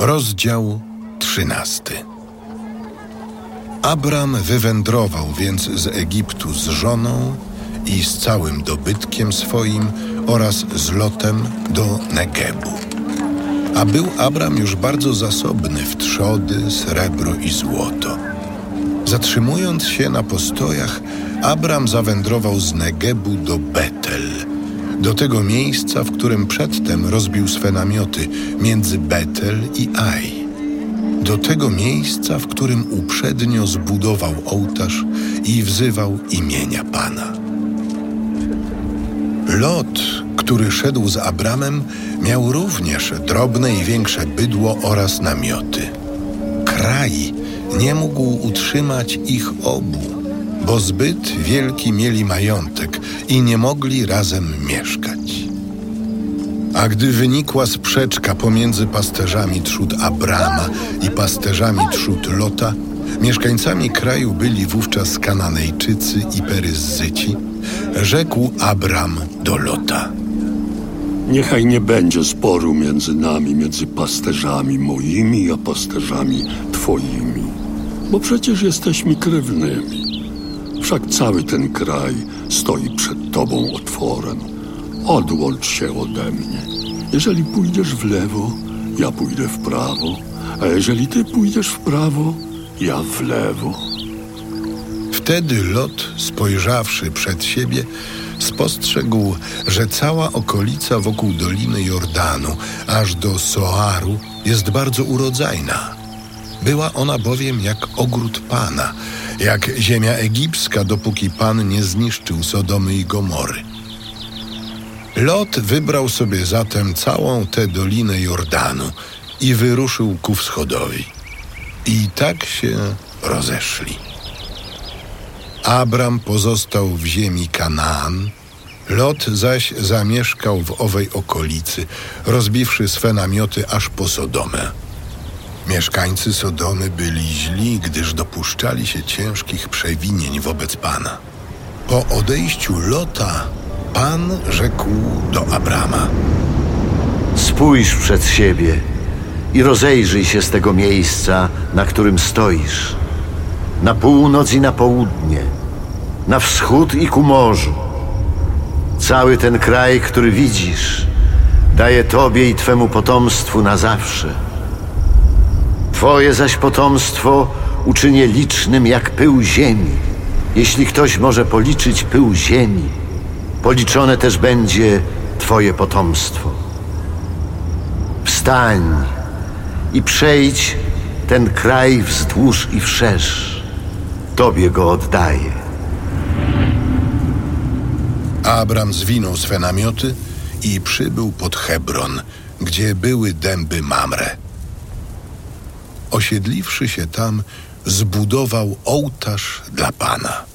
Rozdział trzynasty. Abram wywędrował więc z Egiptu z żoną i z całym dobytkiem swoim oraz z lotem do Negebu. A był Abram już bardzo zasobny w trzody, srebro i złoto. Zatrzymując się na postojach, Abram zawędrował z Negebu do Betel, do tego miejsca, w którym przedtem rozbił swe namioty między Betel i Aj. Do tego miejsca, w którym uprzednio zbudował ołtarz i wzywał imienia Pana. Lot, który szedł z Abramem, miał również drobne i większe bydło oraz namioty. Kraj nie mógł utrzymać ich obu, bo zbyt wielki mieli majątek i nie mogli razem mieszkać. A gdy wynikła sprzeczka pomiędzy pasterzami trzód Abrama i pasterzami trzód Lota, mieszkańcami kraju byli wówczas Kananejczycy i Peryzzyci, rzekł Abram do Lota. Niechaj nie będzie sporu między nami, między pasterzami moimi a pasterzami twoimi, bo przecież jesteśmy krewnymi. Wszak cały ten kraj stoi przed tobą otworem. Odłącz się ode mnie. Jeżeli pójdziesz w lewo, ja pójdę w prawo, a jeżeli ty pójdziesz w prawo, ja w lewo. Wtedy Lot, spojrzawszy przed siebie, spostrzegł, że cała okolica wokół Doliny Jordanu, aż do Soaru, jest bardzo urodzajna. Była ona bowiem jak ogród Pana, jak ziemia egipska, dopóki Pan nie zniszczył Sodomy i Gomory. Lot wybrał sobie zatem całą tę Dolinę Jordanu i wyruszył ku wschodowi. I tak się rozeszli. Abram pozostał w ziemi Kanaan, Lot zaś zamieszkał w owej okolicy, rozbiwszy swe namioty aż po Sodomę. Mieszkańcy Sodomy byli źli, gdyż dopuszczali się ciężkich przewinień wobec Pana. Po odejściu Lota, Pan rzekł do Abrama. Spójrz przed siebie i rozejrzyj się z tego miejsca, na którym stoisz. Na północ i na południe, na wschód i ku morzu. Cały ten kraj, który widzisz, daje Tobie i Twemu potomstwu na zawsze. Twoje zaś potomstwo uczynię licznym jak pył ziemi. Jeśli ktoś może policzyć pył ziemi, policzone też będzie Twoje potomstwo. Wstań i przejdź ten kraj wzdłuż i wszerz. Tobie go oddaję. Abram zwinął swe namioty i przybył pod Hebron, gdzie były dęby Mamre. Osiedliwszy się tam, zbudował ołtarz dla Pana.